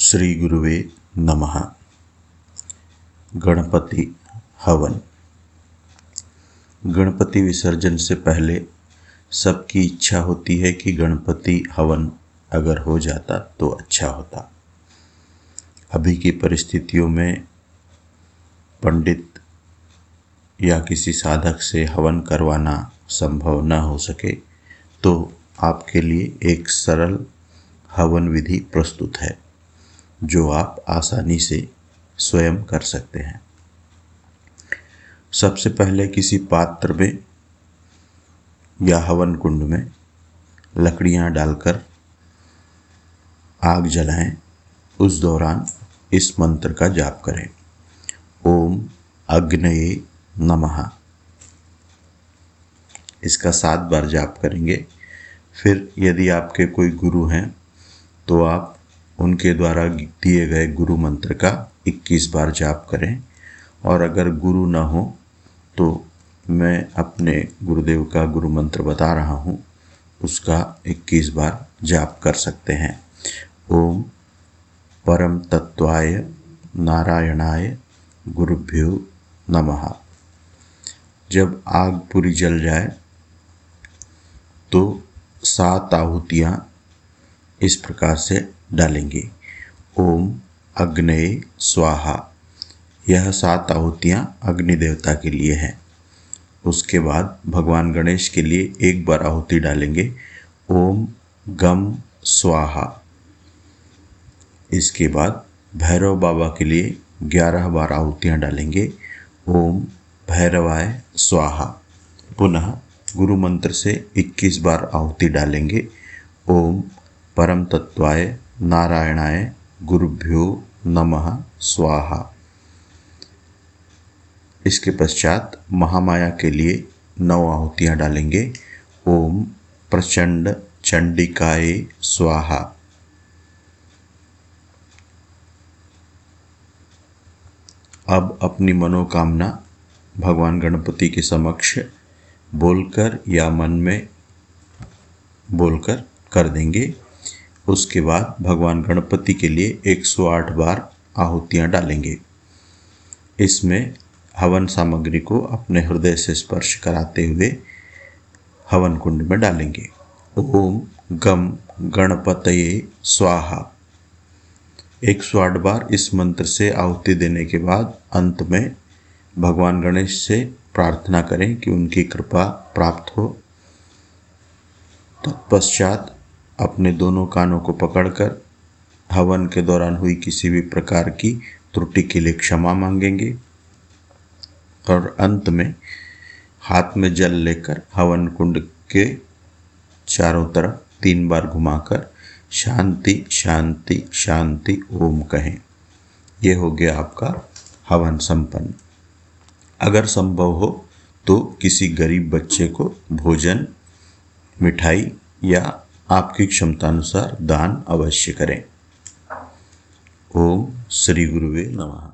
श्री गुरुवे नमः। गणपति हवन। गणपति विसर्जन से पहले सबकी इच्छा होती है कि गणपति हवन अगर हो जाता तो अच्छा होता। अभी की परिस्थितियों में पंडित या किसी साधक से हवन करवाना संभव न हो सके तो आपके लिए एक सरल हवन विधि प्रस्तुत है। जो आप आसानी से स्वयं कर सकते हैं। सबसे पहले किसी पात्र में या हवन कुंड में लकड़ियाँ डालकर आग जलाएँ। उस दौरान इस मंत्र का जाप करें। ओम अग्नये नमः। इसका सात बार जाप करेंगे। फिर यदि आपके कोई गुरु हैं तो आप उनके द्वारा दिए गए गुरु मंत्र का 21 बार जाप करें। और अगर गुरु न हो तो मैं अपने गुरुदेव का गुरु मंत्र बता रहा हूँ, उसका 21 बार जाप कर सकते हैं। ओम परम तत्वाय नारायणाय गुरुभ्यो नमः। जब आग पूरी जल जाए तो सात आहुतियाँ इस प्रकार से डालेंगे। ओम अग्नय स्वाहा। यह सात आहुतियाँ अग्नि देवता के लिए हैं। उसके बाद भगवान गणेश के लिए एक बार आहुति डालेंगे। ओम गम स्वाहा। इसके बाद भैरव बाबा के लिए ग्यारह बार आहुतियाँ डालेंगे। ओम भैरवाय स्वाहा। पुनः गुरु मंत्र से 21 बार आहुति डालेंगे। ओम परम तत्वाय नारायणाय गुरुभ्यो नमः, स्वाहा। इसके पश्चात महामाया के लिए नौ आहुतियाँ डालेंगे। ओम प्रचंड चंडिकाय स्वाहा। अब अपनी मनोकामना भगवान गणपति के समक्ष बोलकर या मन में बोलकर कर देंगे। उसके बाद भगवान गणपति के लिए 108 बार आहुतियाँ डालेंगे। इसमें हवन सामग्री को अपने हृदय से स्पर्श कराते हुए हवन कुंड में डालेंगे। ओम गम गणपतये स्वाहा। एक सौ आठ बार इस मंत्र से आहुति देने के बाद अंत में भगवान गणेश से प्रार्थना करें कि उनकी कृपा प्राप्त हो। तत्पश्चात अपने दोनों कानों को पकड़कर हवन के दौरान हुई किसी भी प्रकार की त्रुटि के लिए क्षमा मांगेंगे और अंत में हाथ में जल लेकर हवन कुंड के चारों तरफ़ तीन बार घुमाकर शांति शांति शांति, ओम कहें। यह हो गया आपका हवन संपन्न। अगर संभव हो तो किसी गरीब बच्चे को भोजन, मिठाई या आपकी क्षमतानुसार दान अवश्य करें। ओम श्री गुरुवे नमः।